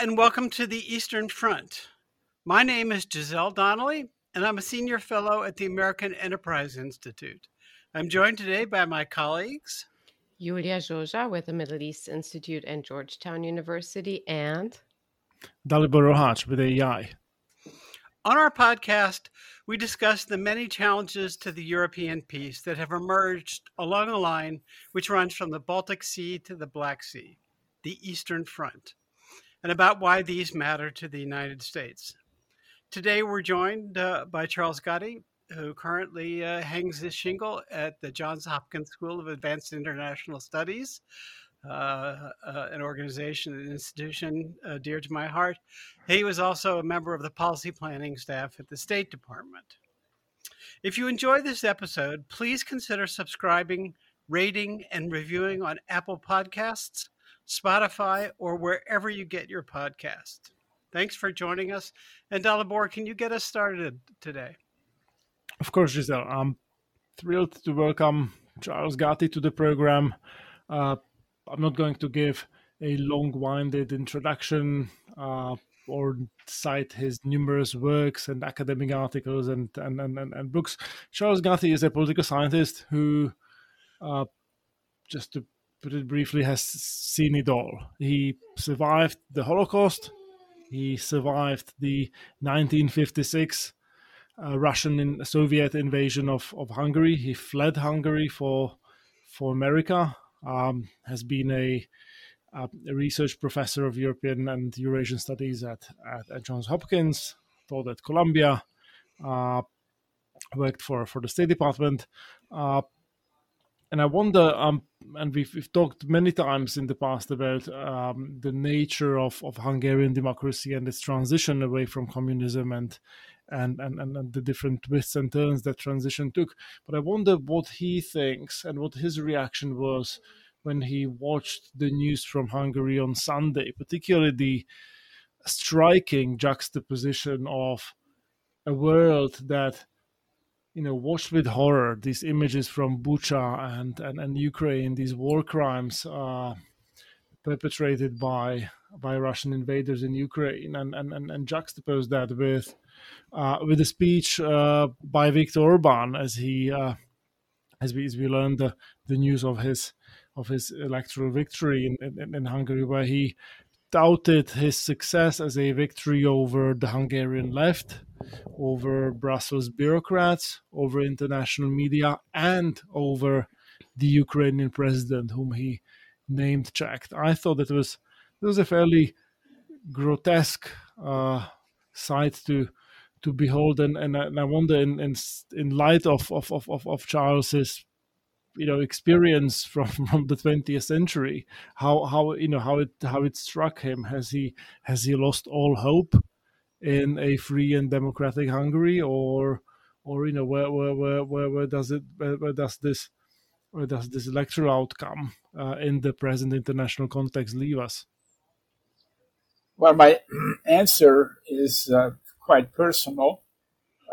and welcome to the Eastern Front. My name is Giselle Donnelly, and I'm a senior fellow at the American Enterprise Institute. I'm joined today by my colleagues Julia Joja with the Middle East Institute and Georgetown University, and Dalibor Rohac with AEI. On our podcast, we discuss the many challenges to the European peace that have emerged along a line which runs from the Baltic Sea to the Black Sea, the Eastern Front and about why these matter to the United States. Today, we're joined uh, by Charles Gati, who currently uh, hangs his shingle at the Johns Hopkins School of Advanced International Studies, uh, uh an organization, an institution uh, dear to my heart. He was also a member of the policy planning staff at the State Department. If you enjoy this episode, please consider subscribing, rating, and reviewing on Apple Podcasts Spotify, or wherever you get your podcast. Thanks for joining us. And Dalibor, can you get us started today? Of course, Giselle. I'm thrilled to welcome Charles Gati to the program. Uh, I'm not going to give a long winded introduction uh, or cite his numerous works and academic articles and, and, and, and, books. Charles Gati is a political scientist who, uh, just to put it briefly, has seen it all. He survived the Holocaust. He survived the 1956 uh, Russian and Soviet invasion of, of Hungary. He fled Hungary for for America. Um, has been a, a, research professor of European and Eurasian studies at, at, at Johns Hopkins. Taught at Columbia. Uh, worked for for the State Department. Uh, and I wonder, um, and we've, we've talked many times in the past about um, the nature of, of Hungarian democracy and its transition away from communism and, and, and, and the different twists and turns that transition took. But I wonder what he thinks and what his reaction was when he watched the news from Hungary on Sunday, particularly the striking juxtaposition of a world that you know watched with horror these images from Bucha and and, and Ukraine, these war crimes uh, perpetrated by by Russian invaders in Ukraine, and and and, and juxtapose that with uh, with a speech uh, by Viktor Orban as he uh, as we as we learned the, the news of his of his electoral victory in, in, in Hungary, where he doubted his success as a victory over the Hungarian left, over Brussels bureaucrats, over international media, and over the Ukrainian president, whom he named checked. I thought that was it was a fairly grotesque uh, sight to to behold, and, and, and I wonder in, in in light of of, of, of Charles's you know experience from from the 20th century how how you know how it how it struck him. Has he has he lost all hope in a free and democratic hungary? Or or you know where where where where, where does it where, where, does this where does this electoral outcome uh, in the present international context leave us? Well my answer is uh, quite personal.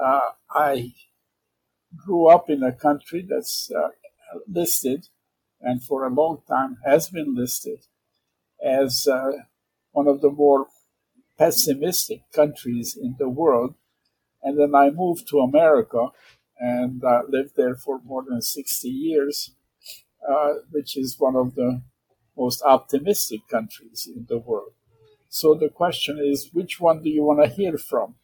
Uh, i grew up in a country that's uh, listed and for a long time has been listed as uh, one of the more pessimistic countries in the world. And then I moved to America and uh, lived there for more than 60 years, uh, which is one of the most optimistic countries in the world. So the question is, which one do you want to hear from?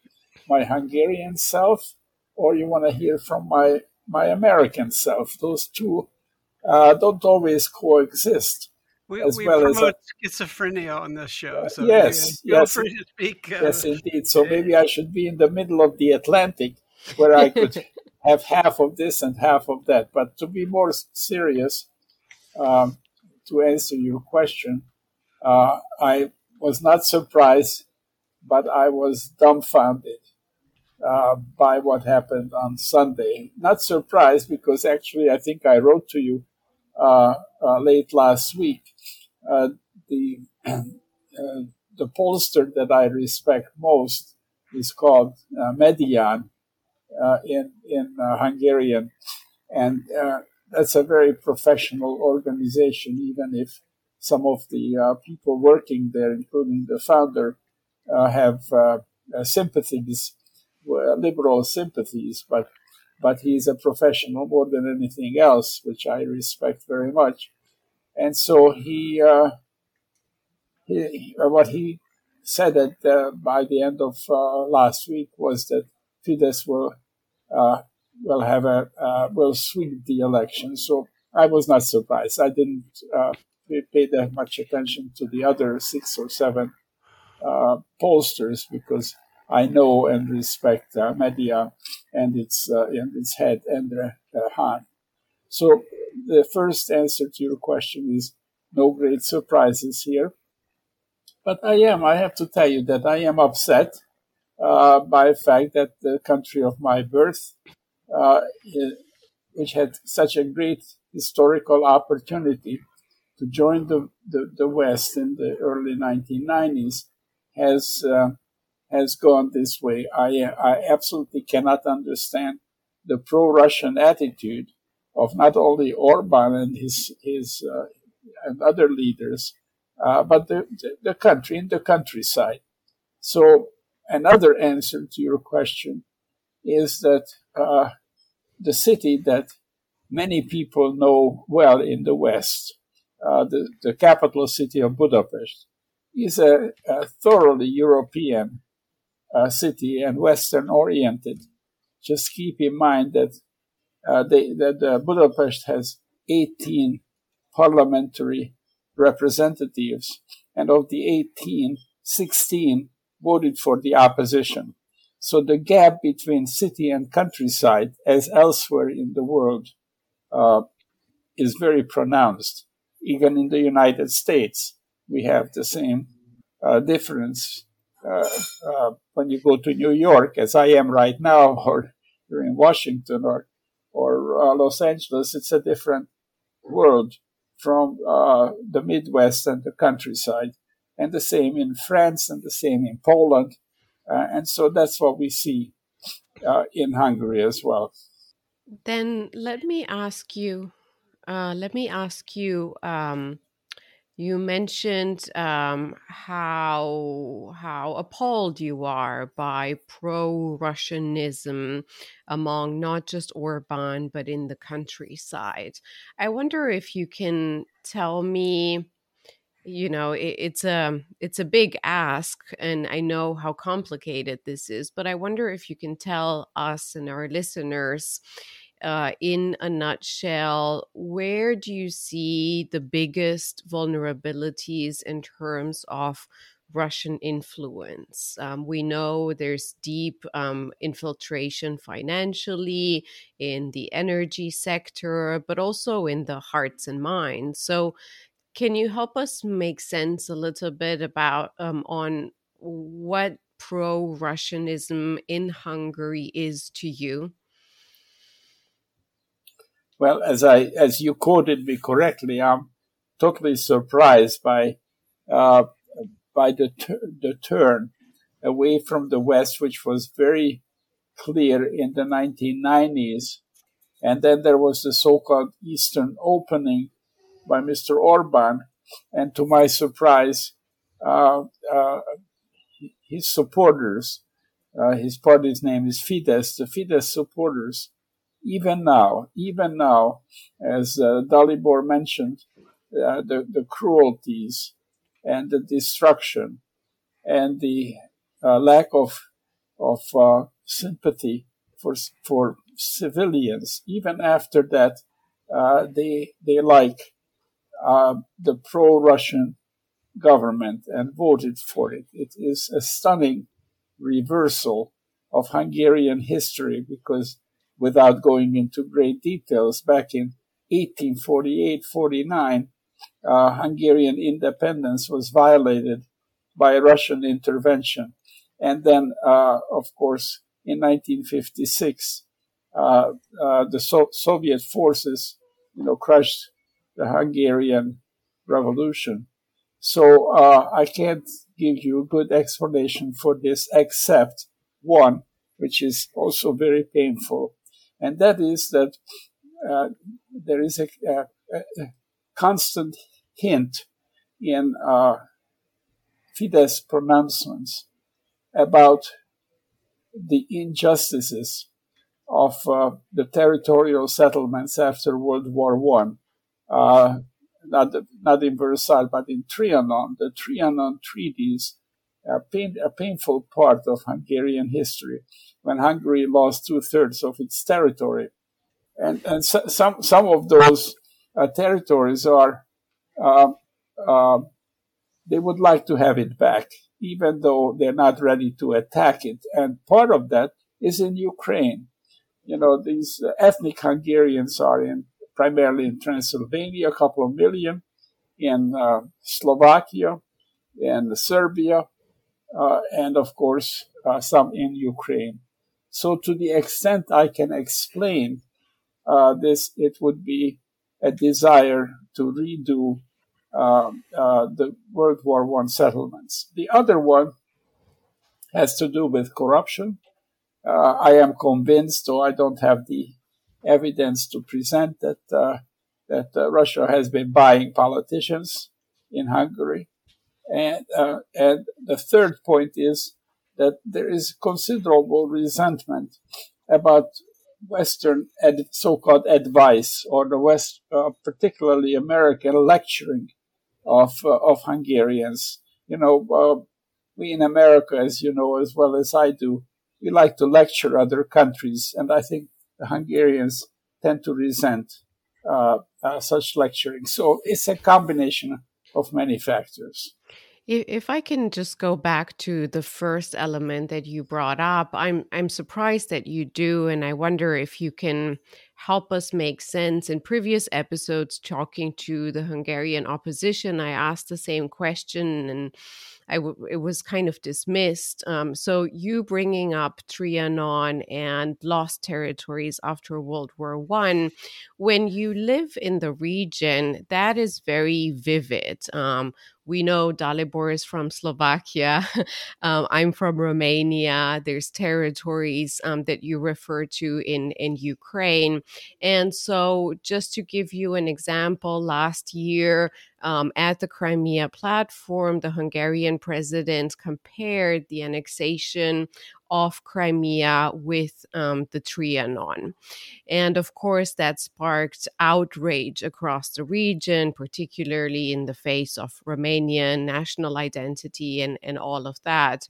My Hungarian self, or you want to hear from my my American self. Those two uh, don't always coexist. We, as we well promote as schizophrenia on this show. So yes, feel yes, free to speak. Uh, yes, indeed. So maybe I should be in the middle of the Atlantic, where I could have half of this and half of that. But to be more serious, um, to answer your question, uh, I was not surprised, but I was dumbfounded uh, by what happened on Sunday. Not surprised because actually I think I wrote to you uh, uh, late last week. Uh, the uh, the pollster that I respect most is called Median in in Hungarian, and that's a very professional organization, even if some of the uh, people working there, including the founder, uh, have uh, sympathies, liberal sympathies, but but he's a professional more than anything else, which I respect very much. And so he, uh, he what he said that uh, by the end of uh, last week was that Fidesz will will have a will sweep the election. So I was not surprised. I didn't pay that much attention to the other six or seven uh, pollsters because I know and respect uh, Median and its uh, and its head Endre uh, Hann. So the first answer to your question is no great surprises here, but I am. I have to tell you that I am upset uh, by the fact that the country of my birth, uh, which had such a great historical opportunity to join the, the, the West in the early 1990s has uh, has gone this way. I I absolutely cannot understand the pro-Russian attitude of not only Orban and his his uh, and other leaders, uh, but the, the country in the countryside. So another answer to your question is that uh, the city that many people know well in the West uh, the, the capital city of Budapest, is a, a thoroughly European uh, city and Western oriented. Just keep in mind that uh, they, that uh, Budapest has 18 parliamentary representatives, and of the 18, 16 voted for the opposition. So the gap between city and countryside, as elsewhere in the world, uh, is very pronounced even in the United States, we have the same uh, difference. Uh, uh, when you go to New York, as I am right now, or you're in Washington or or uh, Los Angeles, it's a different world from the Midwest and the countryside, and the same in France and the same in Poland, and so that's what we see in Hungary as well. Then let me ask you uh, let me ask you. Um, you mentioned um, how how appalled you are by pro-Russianism among not just Orban but in the countryside. I wonder if you can tell me. You know, it, it's a it's a big ask, and I know how complicated this is. But I wonder if you can tell us and our listeners uh, in a nutshell, where do you see the biggest vulnerabilities in terms of Russian influence? Um, we know there's deep um, infiltration financially in the energy sector, but also in the hearts and minds. So, can you help us make sense a little bit about um, on what pro Russianism in Hungary is to you? Well, as I as you quoted me correctly, I'm totally surprised by uh, by the the turn away from the West, which was very clear in the 1990s, and then there was the so-called Eastern opening by Mr. Orban, and to my surprise, uh, uh, his supporters, uh, his party's name is Fidesz, the Fidesz supporters even now, even now, as uh, Dalibor mentioned, uh, the, the cruelties and the destruction and the uh, lack of of uh, sympathy for for civilians. Even after that, uh, they they like uh, the pro-Russian government and voted for it. It is a stunning reversal of Hungarian history because without going into great details, back in 1848 49, uh, Hungarian independence was violated by Russian intervention. And then, uh, of course, in 1956, uh, uh, the so- Soviet forces, you know, crushed the Hungarian revolution. So uh, I can't give you a good explanation for this, except one, which is also very painful and that is that uh, there is a, a, a, constant hint in uh, Fidesz pronouncements about the injustices of uh, the territorial settlements after World War One. Uh, not, not in Versailles, but in Trianon. The Trianon treaties are pain, a painful part of Hungarian history when Hungary lost two thirds of its territory. And, and so, some, some of those uh, territories are, uh, uh, they would like to have it back, even though they're not ready to attack it. And part of that is in Ukraine. You know, these ethnic Hungarians are in primarily in Transylvania, a couple of million, in uh, Slovakia, and Serbia, uh, and of course uh, some in Ukraine. So, to the extent I can explain uh, this, it would be a desire to redo um, uh, the World War One settlements. The other one has to do with corruption. Uh, I am convinced, though I don't have the evidence to present, that uh, that uh, Russia has been buying politicians in Hungary. And, uh, and the third point is that there is considerable resentment about Western ed- so-called advice or the West, uh, particularly American lecturing of uh, of Hungarians. You know, uh, we in America, as you know as well as I do, we like to lecture other countries, and I think the Hungarians tend to resent uh, uh, such lecturing. So it's a combination of many factors. If I can just go back to the first element that you brought up, I'm I'm surprised that you do, and I wonder if you can help us make sense. In previous episodes, talking to the Hungarian opposition, I asked the same question, and I w- it was kind of dismissed. Um, so you bringing up Trianon and lost territories after World War One, when you live in the region, that is very vivid. Um, we know Dalibor is from Slovakia. um, I'm from Romania. There's territories um, that you refer to in, in Ukraine. And so, just to give you an example, last year um, at the Crimea platform, the Hungarian president compared the annexation of Crimea with um, the Trianon. And of course, that sparked outrage across the region, particularly in the face of Romanian national identity and, and all of that.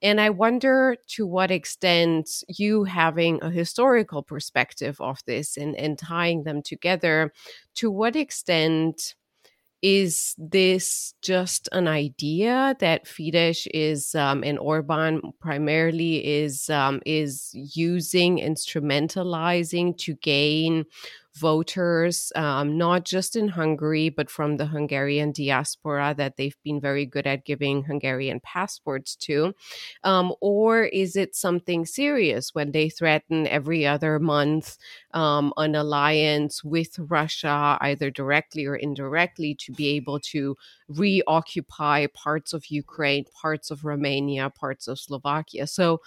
And I wonder to what extent you having a historical perspective of this and, and tying them together, to what extent is this just an idea that Fidesz is um, and Orban primarily is um, is using instrumentalizing to gain voters, um, not just in Hungary, but from the Hungarian diaspora that they've been very good at giving Hungarian passports to? Um, or is it something serious when they threaten every other month um, an alliance with Russia, either directly or indirectly, to be able to reoccupy parts of Ukraine, parts of Romania, parts of Slovakia? So,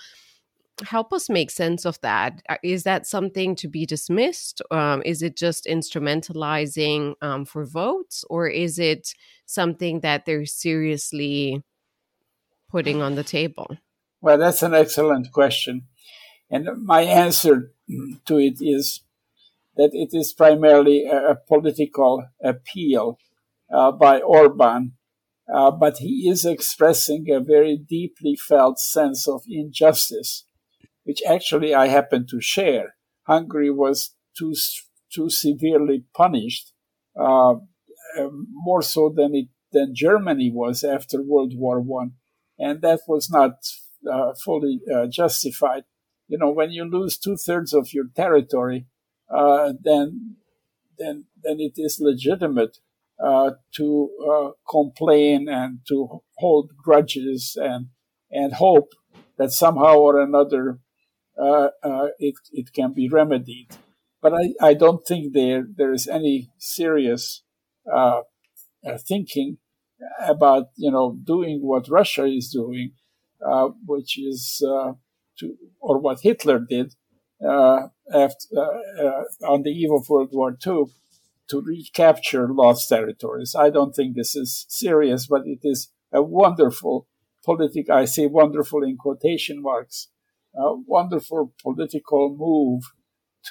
help us make sense of that. Uh, that something to be dismissed? Um, is it just instrumentalizing um, for votes, or is it something that they're seriously putting on the table? Well, that's an excellent question. And my answer to it is that it is primarily a, a political appeal uh, by Orban, uh, but he is expressing a very deeply felt sense of injustice which actually I happen to share. Hungary was too too severely punished, uh, um, more so than it than Germany was after World War One, and that was not uh, fully uh, justified. You know, when you lose two thirds of your territory, uh, then then then it is legitimate uh, to uh, complain and to hold grudges and and hope that somehow or another Uh, uh, it, it can be remedied. But I, I don't think there, there is any serious uh, uh thinking about, you know, doing what Russia is doing, which is to, or what Hitler did after, on the eve of World War II, to recapture lost territories. I don't think this is serious, but it is a wonderful political, I say wonderful in quotation marks, wonderful political move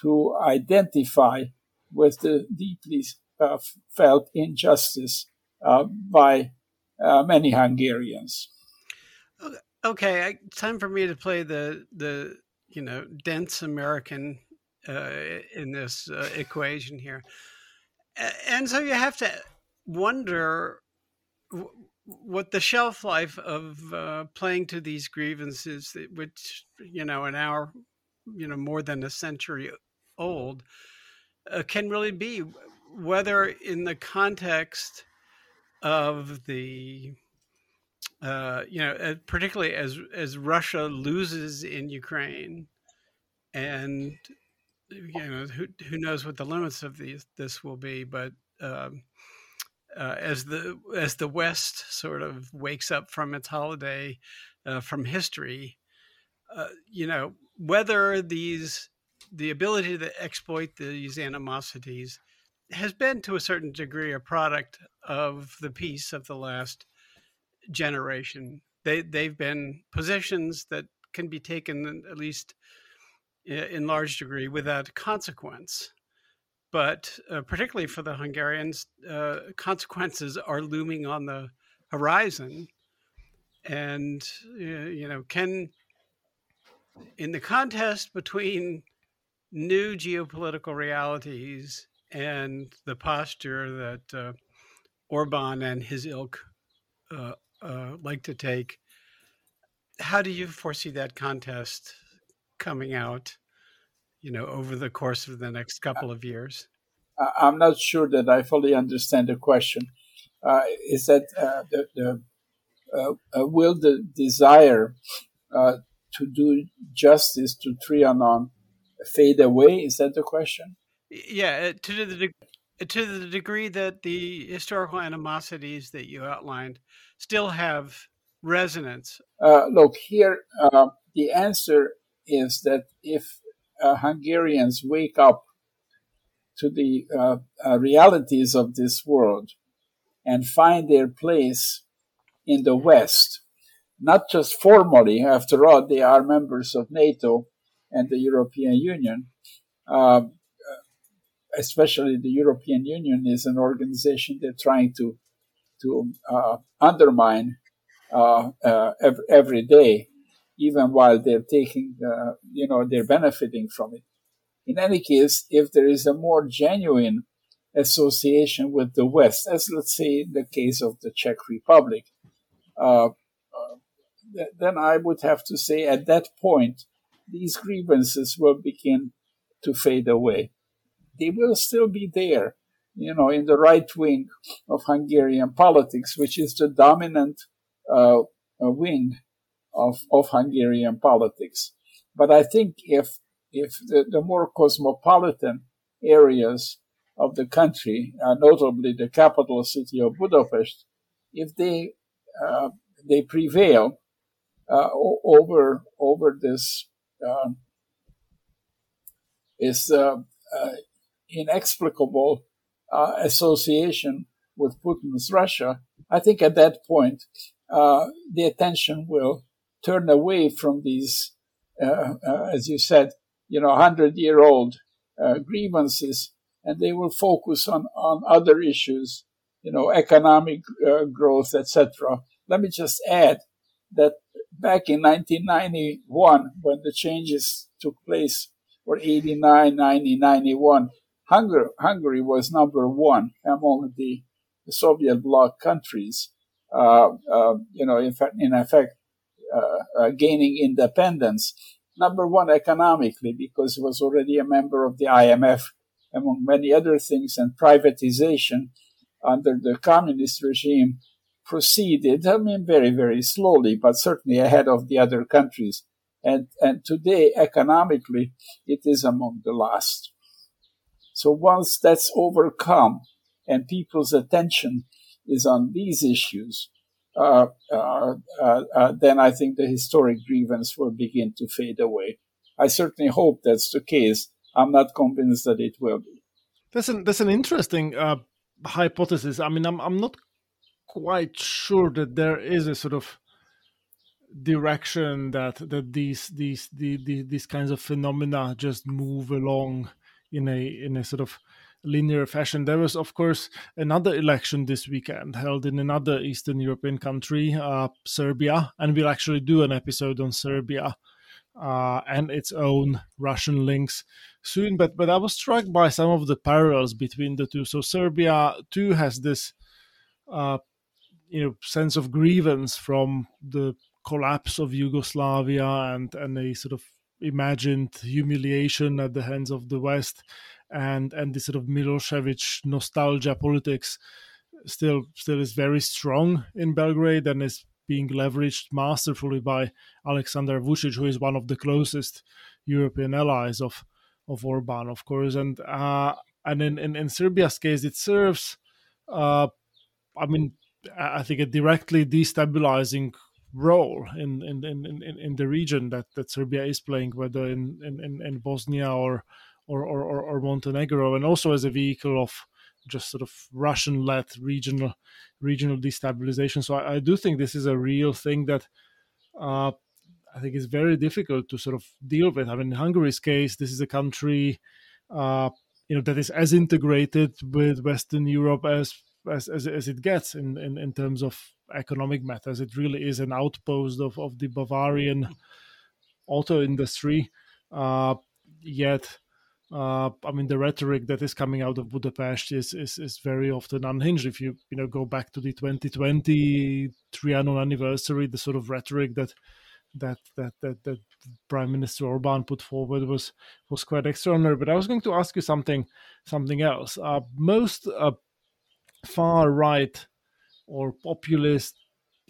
to identify with the deeply uh, felt injustice uh, by uh, many Hungarians. Okay, I, time for me to play the the you know dense American uh, in this uh, equation here, and so you have to wonder what the shelf life of uh, playing to these grievances, which you know, an hour, you know, more than a century old, uh, can really be. Whether in the context of the uh, you know, uh, particularly as as Russia loses in Ukraine, and you know, who who knows what the limits of these this will be, but um, uh, as the as the West sort of wakes up from its holiday uh, from history, uh, you know whether these the ability to exploit these animosities has been to a certain degree a product of the peace of the last generation. They they've been positions that can be taken at least in large degree without consequence but uh, particularly for the Hungarians, uh, consequences are looming on the horizon. And, uh, you know, can, in the contest between new geopolitical realities and the posture that uh, Orban and his ilk uh, uh, like to take, how do you foresee that contest coming out? You know, over the course of the next couple of years? I'm not sure that I fully understand the question. Uh, is that uh, the, the uh, uh will the desire uh, to do justice to Trianon fade away? Is that the question? Yeah, uh, to the to the degree that the historical animosities that you outlined still have resonance. look here, the answer is that if uh, Hungarians wake up to the uh, uh, realities of this world and find their place in the West, not just formally, after all, they are members of NATO and the European Union. Um, uh, especially the European Union is an organization they're trying to to uh, undermine uh, every, every day even while they're taking, uh, you know, they're benefiting from it. In any case, if there is a more genuine association with the West, as let's say the case of the Czech Republic, uh, uh, then I would have to say at that point, these grievances will begin to fade away. They will still be there, you know, in the right wing of Hungarian politics, which is the dominant uh, wing of, of Hungarian politics. But I think if, if the, the more cosmopolitan areas of the country, uh, notably the capital city of Budapest, if they, uh, they prevail uh, over, over this, uh, is uh, uh, inexplicable association with Putin's Russia, I think at that point, the attention will turn away from these, uh, uh, as you said, you know, hundred year old uh, grievances, and they will focus on, on other issues, you know, economic uh, growth, etc. Let me just add that back in 1991, when the changes took place, or 89, 90, 91, Hungary, Hungary was number one among the, Soviet bloc countries. Uh, uh, you know, in fact, in effect, gaining independence. Number one, economically, because he was already a member of the IMF, among many other things, and privatization under the communist regime proceeded, I mean, very, very slowly, but certainly ahead of the other countries. And, and today, economically, it is among the last. So once that's overcome and people's attention is on these issues, uh, uh, uh, Uh, uh, uh, then I think the historic grievance will begin to fade away. I certainly hope that's the case. I'm not convinced that it will be. That's an that's an interesting uh, hypothesis. I mean, I'm I'm not quite sure that there is a sort of direction that that these these the, the, these kinds of phenomena just move along in a in a sort of linear fashion. There was, of course, another election this weekend held in another Eastern European country, uh, Serbia, and we'll actually do an episode on Serbia uh, and its own Russian links soon. But but I was struck by some of the parallels between the two. So Serbia too has this, uh, you know, sense of grievance from the collapse of Yugoslavia and and a sort of imagined humiliation at the hands of the West and and this sort of Milosevic nostalgia politics still still is very strong in Belgrade and is being leveraged masterfully by Alexander Vucic, who is one of the closest European allies of of Orban, of course, and uh, and in, in, in Serbia's case, it serves, uh, I mean, I think a directly destabilizing role in in, in, in, the region that, that Serbia is playing, whether in, in, in Bosnia or or, or, or Montenegro, and also as a vehicle of just sort of Russian-led regional regional destabilization. So I, I, do think this is a real thing that uh, I think is very difficult to sort of deal with. I mean, in Hungary's case, this is a country uh, you know that is as integrated with Western Europe as as, as, as it gets in, in, in terms of economic matters. It really is an outpost of, of the Bavarian auto industry. Uh, yet uh, I mean, the rhetoric that is coming out of Budapest is, is is very often unhinged. If you you know go back to the 2020 Trianon anniversary, the sort of rhetoric that that that that, that Prime Minister Orban put forward was was quite extraordinary. But I was going to ask you something something else. Uh, most uh, far right or populist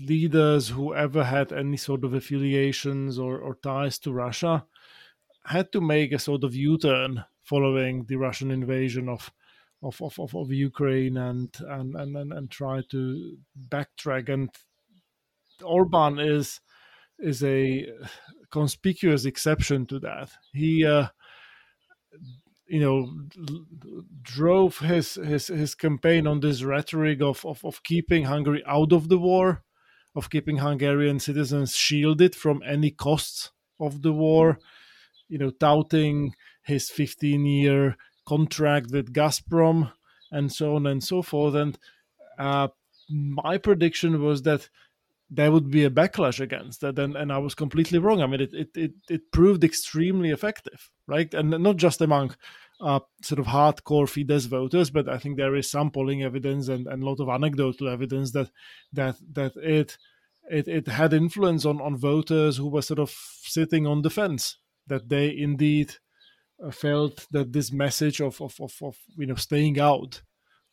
leaders who ever had any sort of affiliations or, or ties to Russia had to make a sort of U-turn following the Russian invasion of of, of, of, Ukraine and, and, and, and, and try to backtrack. And Orban is is a conspicuous exception to that. He, uh, you know, drove his, his his campaign on this rhetoric of, of, of keeping Hungary out of the war, of keeping Hungarian citizens shielded from any costs of the war. You know, touting his 15 year contract with Gazprom and so on and so forth. And uh, my prediction was that there would be a backlash against that, and, and I was completely wrong. I mean, it, it, it, it proved extremely effective, right? And not just among uh, sort of hardcore Fidesz voters, but I think there is some polling evidence and, and a lot of anecdotal evidence that that that it it, it had influence on, on voters who were sort of sitting on the fence, that they indeed felt that this message of, of, of, of you know staying out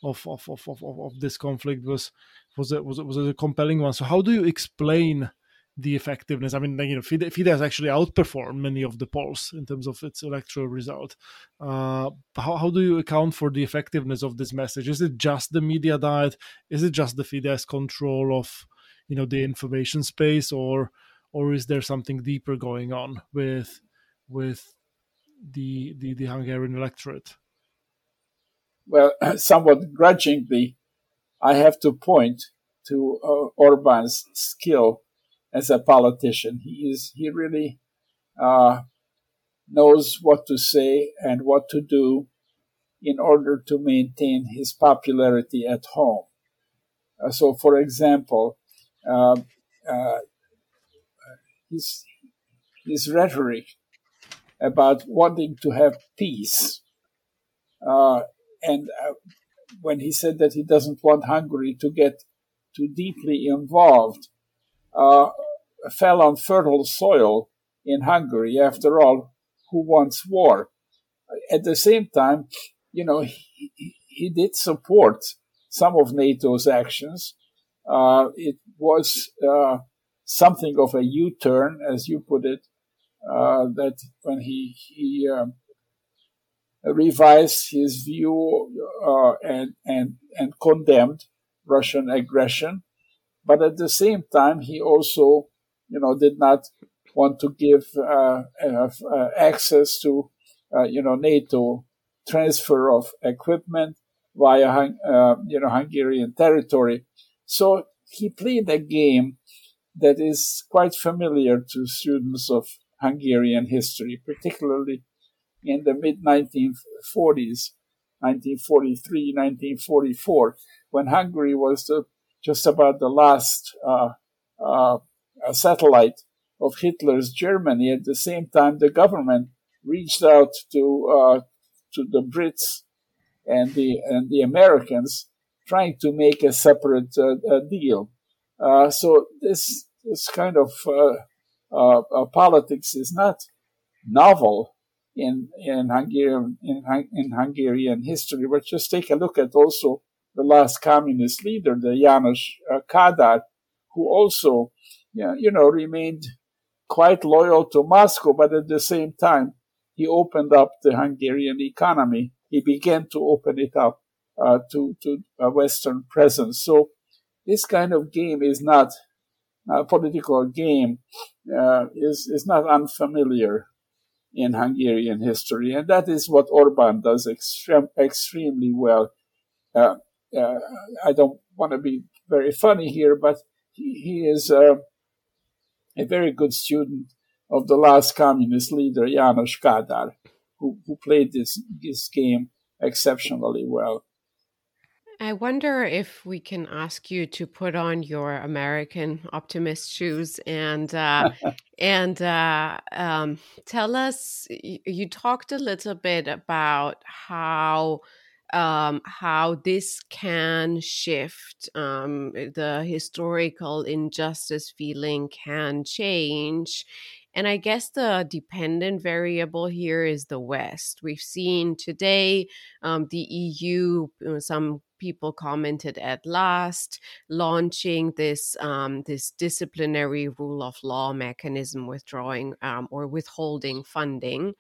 of of, of, of, of this conflict was was a, was a, was a compelling one. So how do you explain the effectiveness? I mean, you know, Fidesz actually outperformed many of the polls in terms of its electoral result. Uh, how how do you account for the effectiveness of this message? Is it just the media diet? Is it just the Fidesz control of you know the information space, or or is there something deeper going on with with the, the, the Hungarian electorate? Well, somewhat grudgingly, I have to point to uh, Orban's skill as a politician. He is he really uh, knows what to say and what to do in order to maintain his popularity at home. Uh, so, for example, um, uh, his his rhetoric about wanting to have peace. Uh, and uh, when he said that he doesn't want Hungary to get too deeply involved, uh, fell on fertile soil in Hungary. After all, who wants war? At the same time, you know, he, he did support some of NATO's actions. Uh, it was uh, something of a U-turn, as you put it, uh, that when he he um, revised his view uh, and and and condemned Russian aggression, but at the same time he also you know did not want to give uh, uh access to uh, you know NATO transfer of equipment via uh, you know Hungarian territory. So he played a game that is quite familiar to students of Hungarian history, particularly in the mid 1940s, 1943, 1944, when Hungary was the, just about the last uh, uh, satellite of Hitler's Germany. At the same time, the government reached out to uh, to the Brits and the and the Americans, trying to make a separate uh, deal. Uh, so this this kind of uh, politics is not novel in in Hungarian in, in Hungarian history. But just take a look at also the last communist leader, the János Kádár, who also you know remained quite loyal to Moscow, but at the same time he opened up the Hungarian economy. He began to open it up uh, to to a Western presence. So this kind of game is not a political game uh, is is not unfamiliar in Hungarian history, and that is what Orban does extreme, extremely well. Uh, uh, I don't want to be very funny here, but he, he is uh, a very good student of the last communist leader, János Kádár, who, who played this, this game exceptionally well. I wonder if we can ask you to put on your American optimist shoes and uh, and uh, um, tell us. You talked a little bit about how um, how this can shift. Um, the historical injustice feeling can change. And I guess the dependent variable here is the West. We've seen today um, the EU, some people commented at last, launching this um, this disciplinary rule of law mechanism, withdrawing um, or withholding funding.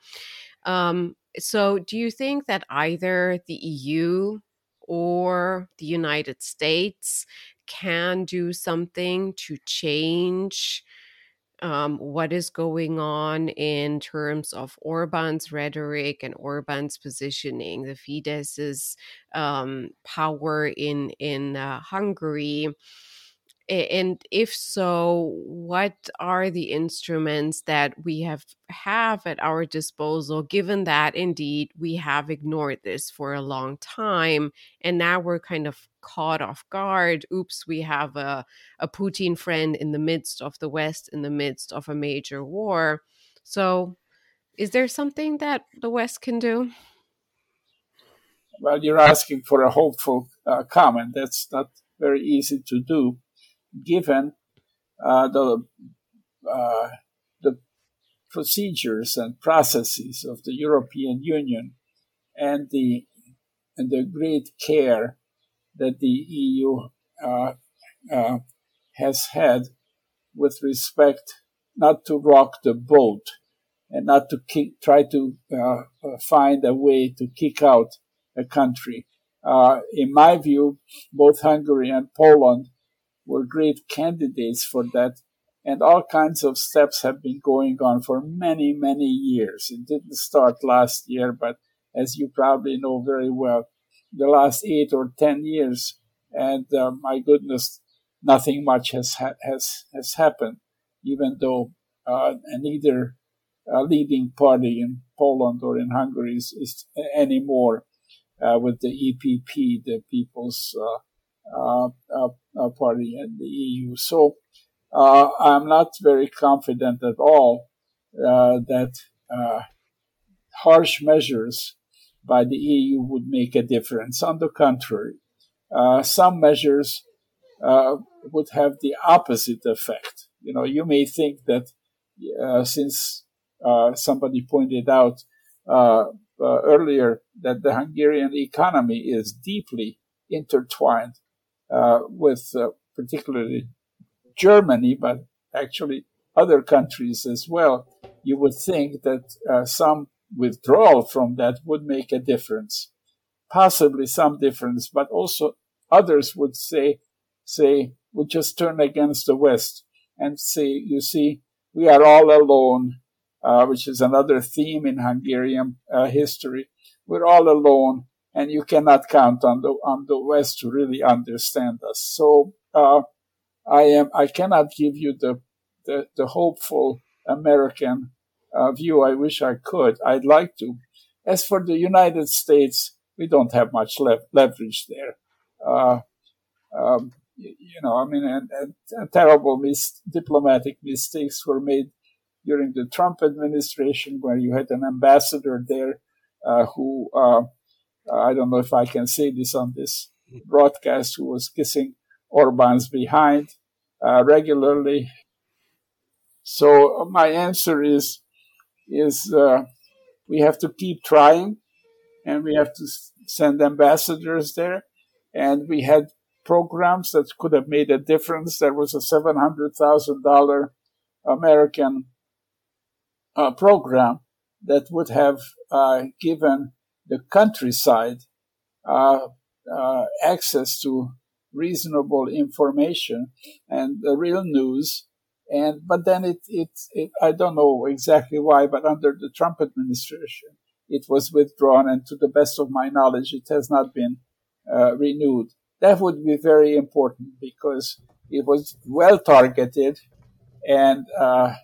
Um, so, do you think that either the EU or the United States can do something to change um, what is going on in terms of Orban's rhetoric and Orban's positioning, the Fidesz's um, power in in uh, Hungary? and if so what are the instruments that we have have at our disposal given that indeed we have ignored this for a long time and now we're kind of caught off guard. Oops we have a, a putin friend in the midst of the west in the midst of a major war. So is there something that the west can do? Well you're asking for a hopeful uh, comment. That's not very easy to do given uh, the uh, the procedures and processes of the European Union and the and the great care that the EU uh, uh, has had with respect not to rock the boat and not to kick, try to uh, uh, find a way to kick out a country. in my view, both Hungary and Poland were great candidates for that. And all kinds of steps have been going on for many, many years. It didn't start last year, but as you probably know very well, the last eight or ten years, and uh, my goodness, nothing much has ha- has has happened. Even though uh, neither uh, leading party in Poland or in Hungary is, is anymore uh, with the EPP, the People's uh, party in the EU. So uh, I'm not very confident at all that harsh measures by the EU would make a difference. On the contrary, some measures would have the opposite effect. You know, you may think that since somebody pointed out uh, uh, earlier that the Hungarian economy is deeply intertwined uh, with uh, particularly Germany, but actually other countries as well, you would think that uh, some withdrawal from that would make a difference, possibly some difference, but also others would say, say, would just turn against the West and say, you see, we are all alone, uh, which is another theme in Hungarian uh, history. we're all alone, and you cannot count on the on the West to really understand us. So uh, I am I cannot give you the the, the hopeful American uh, view. I wish I could. I'd like to. As for the United States, we don't have much le- leverage there. Uh, um, you, know, I mean, and, and, and terrible mis- diplomatic mistakes were made during the Trump administration, where you had an ambassador there uh, who uh, I don't know if I can say this on this broadcast, who was kissing Orban's behind uh, regularly. So my answer is is uh, we have to keep trying, and we have to send ambassadors there, and we had programs that could have made a difference. There was a seven hundred thousand dollar American uh, program that would have uh, given the countryside uh, uh, access to reasonable information and the real news. And but then it, it, it I don't know exactly why, but under the Trump administration, it was withdrawn, and to the best of my knowledge, it has not been uh, renewed. That would be very important because it was well targeted, and uh,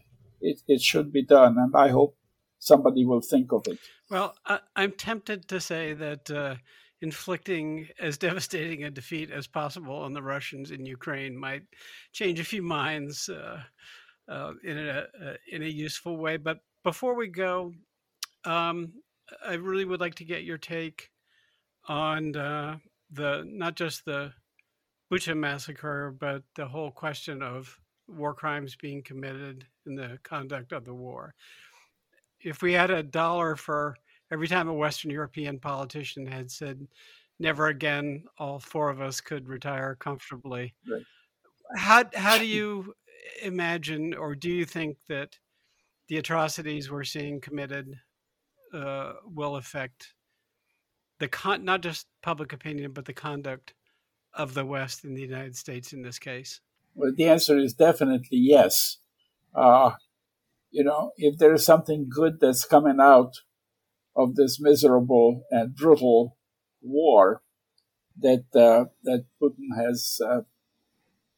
it, it should be done. And I hope somebody will think of it. Well, I, am tempted to say that uh, inflicting as devastating a defeat as possible on the Russians in Ukraine might change a few minds uh, uh, in a uh, in a useful way. But before we go, um, I really would like to get your take on uh, the not just the Bucha massacre, but the whole question of war crimes being committed in the conduct of the war. If we had a dollar for every time a Western European politician had said, never again, all four of us could retire comfortably. Right. How, how do you imagine, or do you think that the atrocities we're seeing committed uh, will affect the con- not just public opinion, but the conduct of the West in the United States in this case? Well, the answer is definitely yes. Uh, you know, if there is something good that's coming out of this miserable and brutal war that uh, that Putin has uh,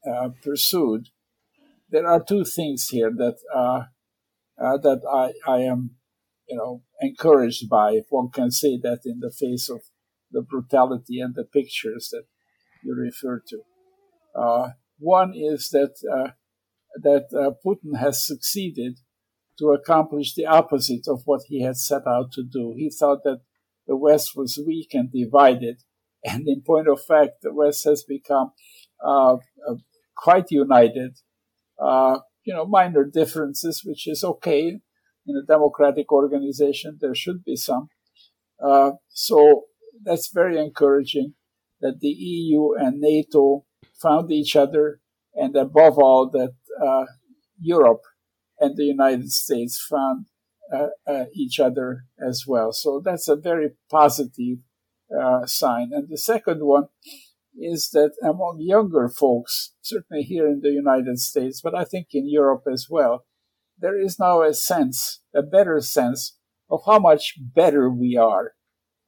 uh, pursued. There are two things here that uh, uh, that I, I am, you know, encouraged by, if one can say that in the face of the brutality and the pictures that you refer to. Uh, one is that that Putin has succeeded to accomplish the opposite of what he had set out to do. He thought that the West was weak and divided. And in point of fact, the West has become uh, uh, quite united. Uh, you know, minor differences, which is okay in a democratic organization. There should be some. Uh, so that's very encouraging that the EU and NATO found each other, and above all, that uh, Europe and the United States found uh, uh, each other as well. So that's a very positive uh, sign. And the second one is that among younger folks, certainly here in the United States, but I think in Europe as well, there is now a sense, a better sense of how much better we are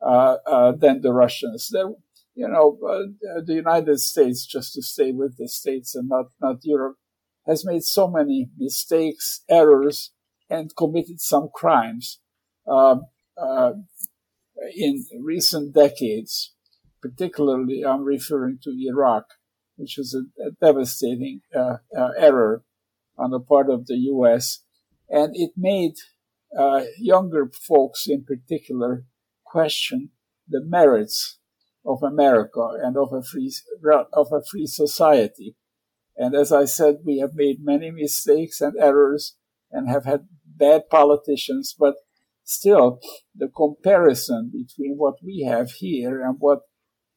uh, uh, than the Russians. There, you know, uh, the United States, just to stay with the states and not not Europe, has made so many mistakes, errors, and committed some crimes um, uh, in recent decades. Particularly, I'm referring to Iraq, which was a, a devastating uh, uh, error on the part of the U.S. And it made uh, younger folks, in particular, question the merits of America and of a free of a free society. And as I said, we have made many mistakes and errors and have had bad politicians, but still the comparison between what we have here and what,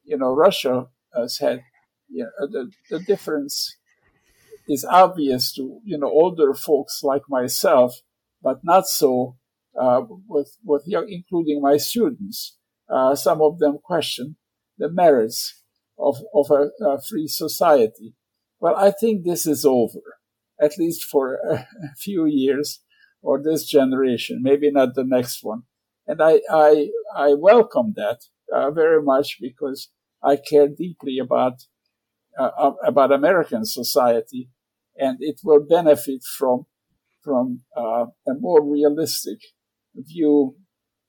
you know, Russia has had, you know, the, the difference is obvious to, you know, older folks like myself, but not so uh, with, with young, including my students. Uh, some of them question the merits of, of a, a free society. Well, I think this is over, at least for a few years or this generation, maybe not the next one. and I I, I welcome that uh, very much because I care deeply about uh, about American society, and it will benefit from from uh, a more realistic view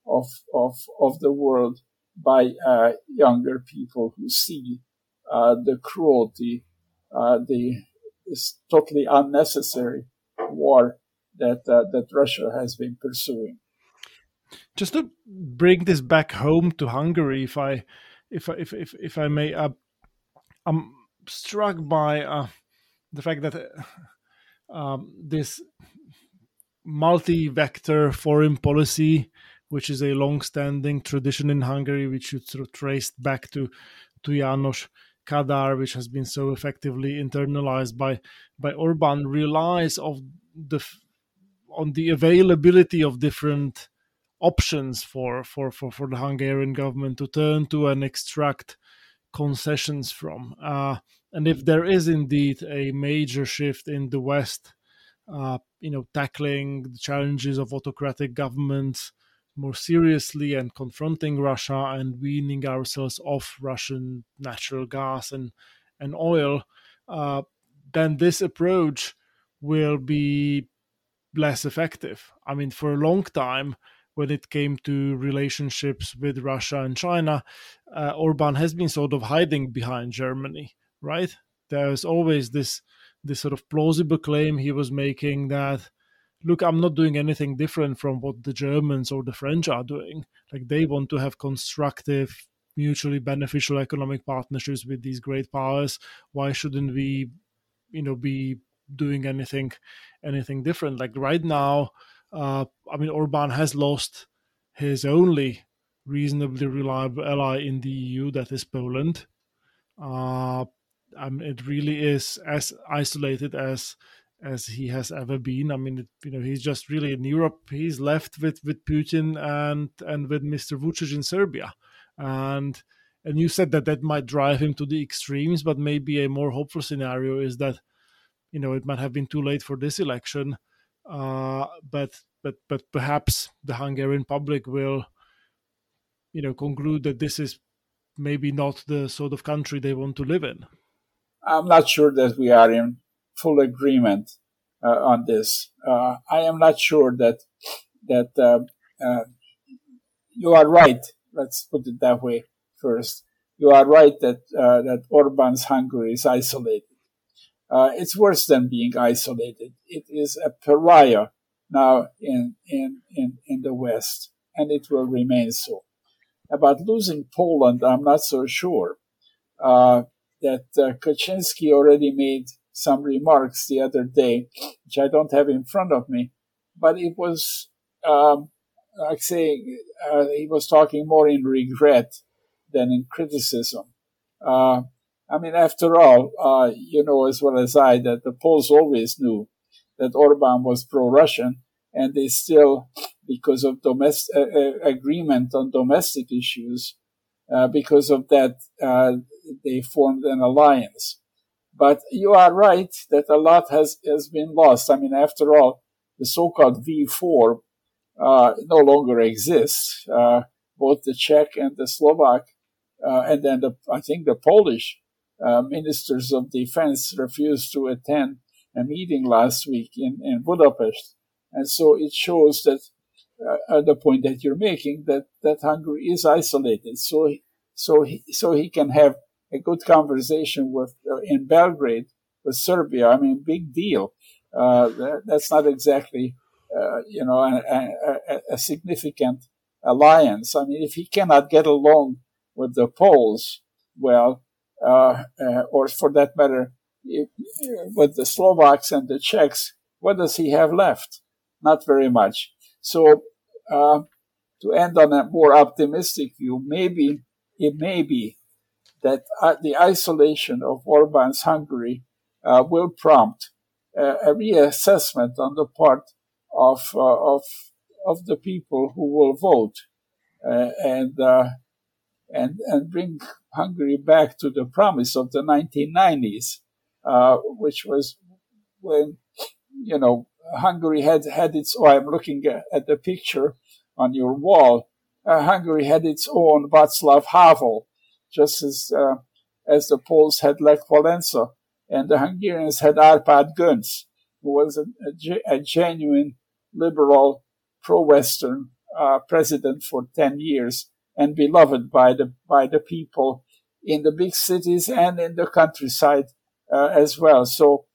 of of of the world by uh, younger people who see uh, the cruelty, uh, the this totally unnecessary war that uh, that Russia has been pursuing. Just to bring this back home to Hungary, if I if if if, if I may, uh, I'm struck by uh, the fact that um, this multi-vector foreign policy which is a long-standing tradition in Hungary, which you sort of traced back to to Janos Kadar, which has been so effectively internalized by by Orban, relies of the on the availability of different options for, for, for, for the Hungarian government to turn to and extract concessions from. Uh, and if there is indeed a major shift in the West, uh, you know, tackling the challenges of autocratic governments, more seriously and confronting Russia and weaning ourselves off Russian natural gas and and oil, uh, then this approach will be less effective. I mean, for a long time, when it came to relationships with Russia and China, uh, Orban has been sort of hiding behind Germany, right? There's always this this sort of plausible claim he was making that look, I'm not doing anything different from what the Germans or the French are doing. Like they want to have constructive, mutually beneficial economic partnerships with these great powers. Why shouldn't we, you know, be doing anything, anything different? Like right now, uh, I mean, Orban has lost his only reasonably reliable ally in the EU, that is Poland. Uh, I mean, it really is as isolated as as he has ever been. I mean, you know, he's just really in Europe. He's left with with Putin and and with Mr. Vucic in Serbia, and and you said that that might drive him to the extremes. But maybe a more hopeful scenario is that, you know, it might have been too late for this election, uh, but but but perhaps the Hungarian public will, you know, conclude that this is maybe not the sort of country they want to live in. I'm not sure that we are in full agreement uh, on this. Uh, I am not sure that that uh, you are right. Let's put it that way first. You are right that that Orban's Hungary is isolated. it's worse than being isolated. It is a pariah now in in in, in the West, and it will remain so. About losing Poland, I'm not so sure. Uh, that uh, Kaczynski already made some remarks the other day, which I don't have in front of me, but it was um, like saying uh, he was talking more in regret than in criticism. Uh, I mean, after all, uh, you know as well as I that the Poles always knew that Orban was pro-Russian, and they still, because of domestic uh, uh, agreement on domestic issues, uh, because of that, they formed an alliance. But you are right that a lot has, has been lost. I mean, after all, the so-called V4 uh, no longer exists. Uh, both the Czech and the Slovak, uh, and then the, I think the Polish uh, ministers of defense refused to attend a meeting last week in, in Budapest. And so it shows that uh, the point that you're making that, that Hungary is isolated. So, so he, so he can have a good conversation with uh, in Belgrade with Serbia. I mean, big deal. Uh, that, that's not exactly uh, you know a, a, a, significant alliance. I mean, if he cannot get along with the Poles, well, uh, uh, or for that matter, if, with the Slovaks and the Czechs, what does he have left? Not very much. So, uh, to end on a more optimistic view, maybe it may be that uh, the isolation of Orban's Hungary uh, will prompt uh, a reassessment on the part of uh, of of the people who will vote uh, and uh, and and bring Hungary back to the promise of the 1990s, which was when you know Hungary had had its. Oh, I'm looking at, at the picture on your wall. Uh, Hungary had its own Václav Havel, just as uh, as the Poles had Lech Walesa, and the Hungarians had Arpad Göncz, who was a, a, a genuine liberal, pro-Western uh, president for ten years and beloved by the by the people in the big cities and in the countryside uh, as well. So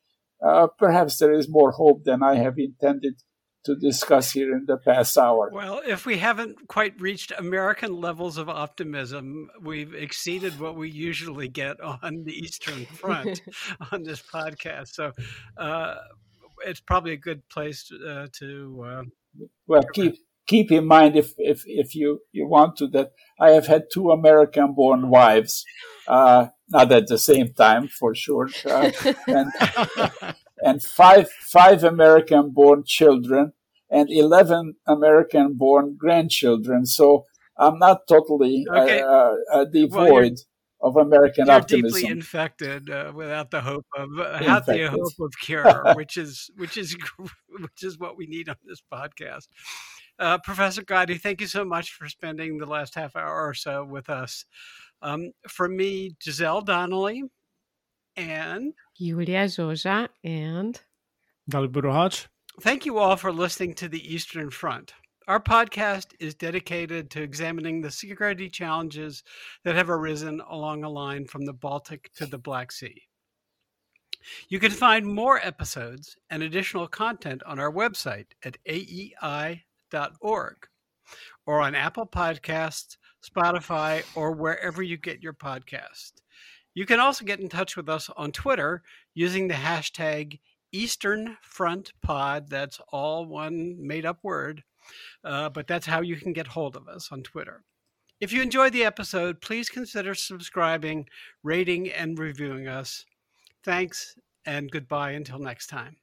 uh, perhaps there is more hope than I have intended to discuss here in the past hour. Well, if we haven't quite reached American levels of optimism, we've exceeded what we usually get on the Eastern Front on this podcast. So uh, it's probably a good place to. Uh, to uh, well, keep keep in mind if if if you you want to that I have had two American born wives, uh, not at the same time for sure, uh, and and five five American born children and eleven American born grandchildren. So I'm not totally uh, okay. uh, uh, devoid. Well, of American you're optimism. deeply infected uh, without the hope of uh, without the hope of cure, which is which is which is what we need on this podcast. Uh, Professor Gati, thank you so much for spending the last half hour or so with us. Um, for me, Giselle Donnelly and Julia Zoja and Dalibor Thank you all for listening to the Eastern Front. Our podcast is dedicated to examining the security challenges that have arisen along a line from the Baltic to the Black Sea. You can find more episodes and additional content on our website at aei org, or on Apple Podcasts, Spotify, or wherever you get your podcast. You can also get in touch with us on Twitter using the hashtag Eastern Front Pod. That's all one made up word, uh, but that's how you can get hold of us on Twitter. If you enjoyed the episode, please consider subscribing, rating, and reviewing us. Thanks, and goodbye until next time.